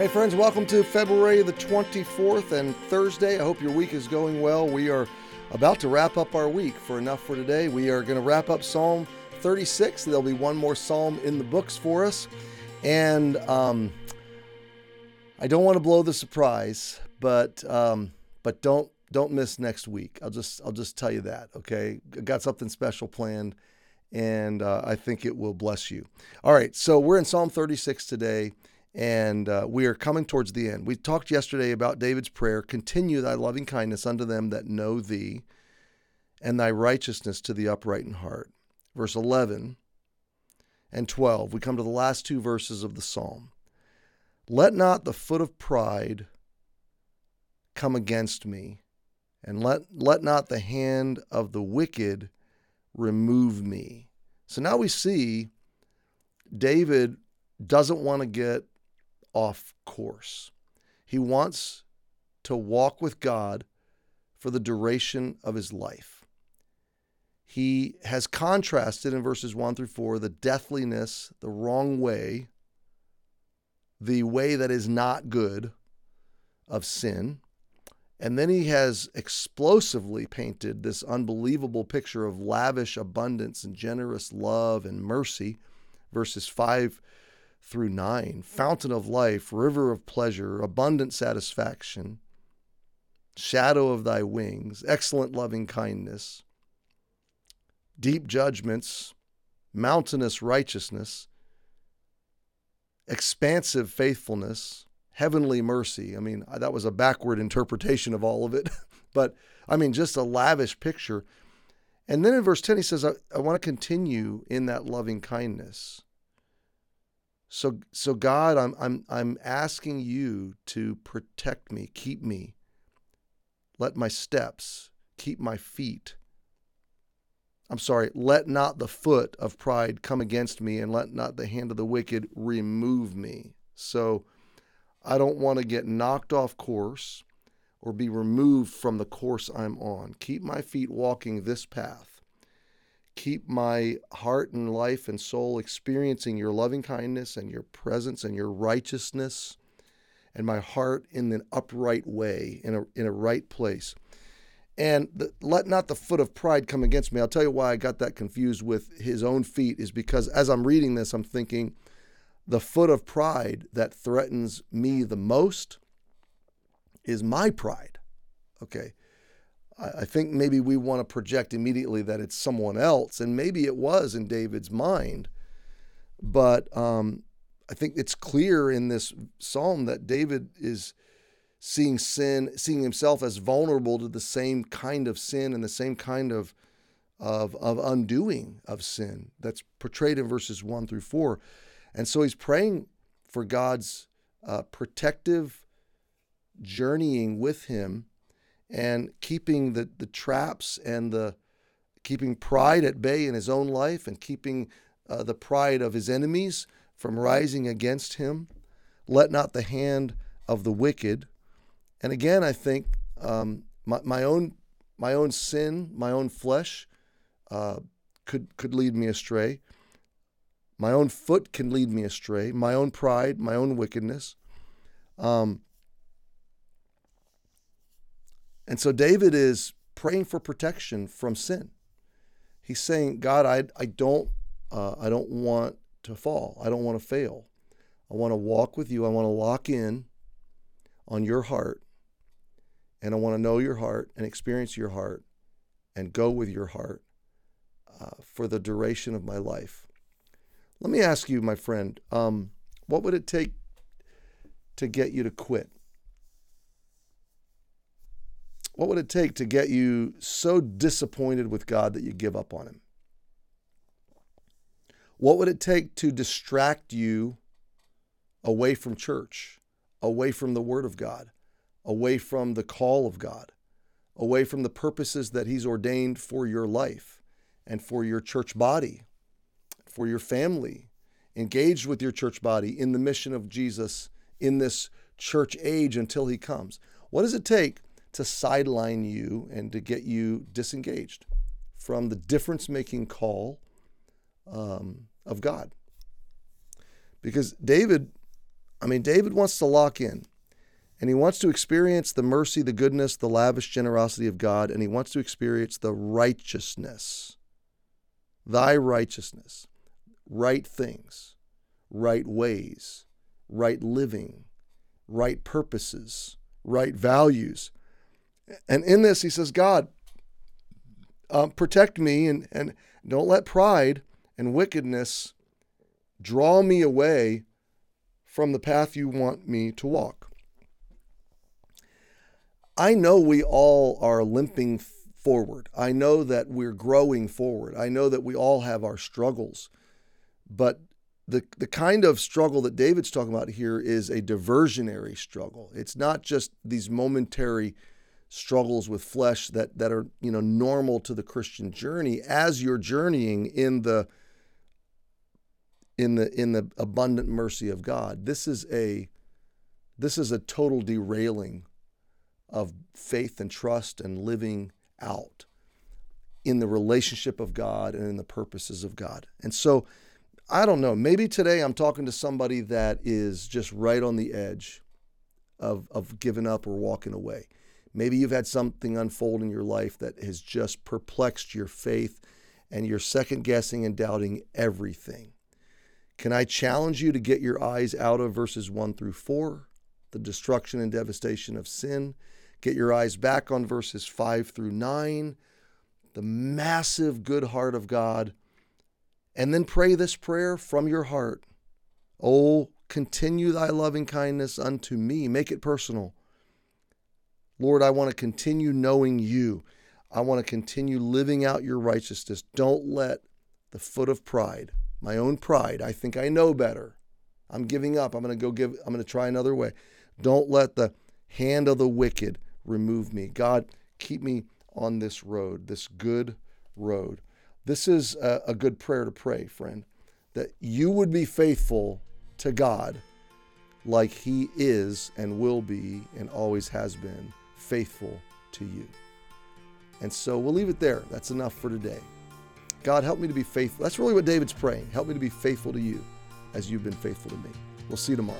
Hey, friends, welcome to February the 24th and Thursday. I hope your week is going well. We are about to wrap up our week for Enough for Today. We are going to wrap up Psalm 36. There'll be one more psalm in the books for us. And um, I don't want to blow the surprise, but um, but don't don't miss next week. I'll just I'll just tell you that. Okay, I got something special planned, and uh, I think it will bless you. All right, so we're in Psalm 36 today and uh, we are coming towards the end. We talked yesterday about David's prayer continue thy loving kindness unto them that know thee, and thy righteousness to the upright in heart. Verse 11 and 12. We come to the last two verses of the psalm. Let not the foot of pride come against me, and let, let not the hand of the wicked remove me. So now we see David doesn't want to get off course. He wants to walk with God for the duration of his life. He has contrasted in verses 1 through 4 the deathliness, the wrong way, the way that is not good of sin. And then he has explosively painted this unbelievable picture of lavish abundance and generous love and mercy, verses 5 through 9 fountain of life, river of pleasure, abundant satisfaction, shadow of thy wings, excellent loving kindness, deep judgments, mountainous righteousness, expansive faithfulness, heavenly mercy. I mean, that was a backward interpretation of all of it, but I mean, just a lavish picture. And then in verse 10, he says, I, I want to continue in that loving kindness. So so God, I'm I'm I'm asking you to protect me, keep me. Let my steps, keep my feet. I'm sorry, let not the foot of pride come against me and let not the hand of the wicked remove me. So I don't want to get knocked off course or be removed from the course I'm on. Keep my feet walking this path keep my heart and life and soul experiencing your loving kindness and your presence and your righteousness and my heart in an upright way in a in a right place. And the, let not the foot of pride come against me. I'll tell you why i got that confused with his own feet is because as i'm reading this i'm thinking the foot of pride that threatens me the most is my pride. Okay I think maybe we want to project immediately that it's someone else, and maybe it was in David's mind. But um, I think it's clear in this psalm that David is seeing sin, seeing himself as vulnerable to the same kind of sin and the same kind of of, of undoing of sin that's portrayed in verses one through four. And so he's praying for God's uh, protective journeying with him and keeping the, the traps and the keeping pride at bay in his own life and keeping uh, the pride of his enemies from rising against him. Let not the hand of the wicked. And again, I think um, my, my own my own sin, my own flesh, uh, could could lead me astray. My own foot can lead me astray. My own pride, my own wickedness. Um, and so David is praying for protection from sin. He's saying, God, I, I don't uh, I don't want to fall. I don't want to fail. I want to walk with you. I want to lock in on your heart. And I want to know your heart and experience your heart and go with your heart uh, for the duration of my life. Let me ask you, my friend, um, what would it take to get you to quit? What would it take to get you so disappointed with God that you give up on Him? What would it take to distract you away from church, away from the Word of God, away from the call of God, away from the purposes that He's ordained for your life and for your church body, for your family, engaged with your church body in the mission of Jesus in this church age until He comes? What does it take to sideline you and to get you disengaged from the difference making call um, of God. Because David I mean, David wants to lock in and he wants to experience the mercy, the goodness, the lavish generosity of God, and he wants to experience the righteousness, thy righteousness, right things, right ways, right living, right purposes, right values. And in this, he says, God, um, protect me and, and don't let pride and wickedness draw me away from the path you want me to walk. I know we all are limping forward. I know that we're growing forward. I know that we all have our struggles. But the, the kind of struggle that David's talking about here is a diversionary struggle. It's not just these momentary struggles with flesh that, that are you know normal to the Christian journey as you're journeying in the in the in the abundant mercy of God. This is a this is a total derailing of faith and trust and living out in the relationship of God and in the purposes of God. And so, I don't know, maybe today I'm talking to somebody that is just right on the edge of, of giving up or walking away. Maybe you've had something unfold in your life that has just perplexed your faith and you're second guessing and doubting everything. Can I challenge you to get your eyes out of verses 1 through 4, the destruction and devastation of sin, Get your eyes back on verses 5 through 9, the massive good heart of God, and then pray this prayer from your heart. Oh, continue thy loving kindness unto me. Make it personal. Lord, I want to continue knowing you. I want to continue living out your righteousness. Don't let the foot of pride, my own pride, I think I know better. I'm giving up. I'm going to go give, I'm going to try another way. Don't let the hand of the wicked remove me. God, keep me on this road, this good road. This is a, a good prayer to pray, friend, that you would be faithful to God like He is and will be and always has been faithful to you. And so we'll leave it there. That's enough for today. God, help me to be faithful. That's really what David's praying. Help me to be faithful to you as you've been faithful to me. We'll see you tomorrow.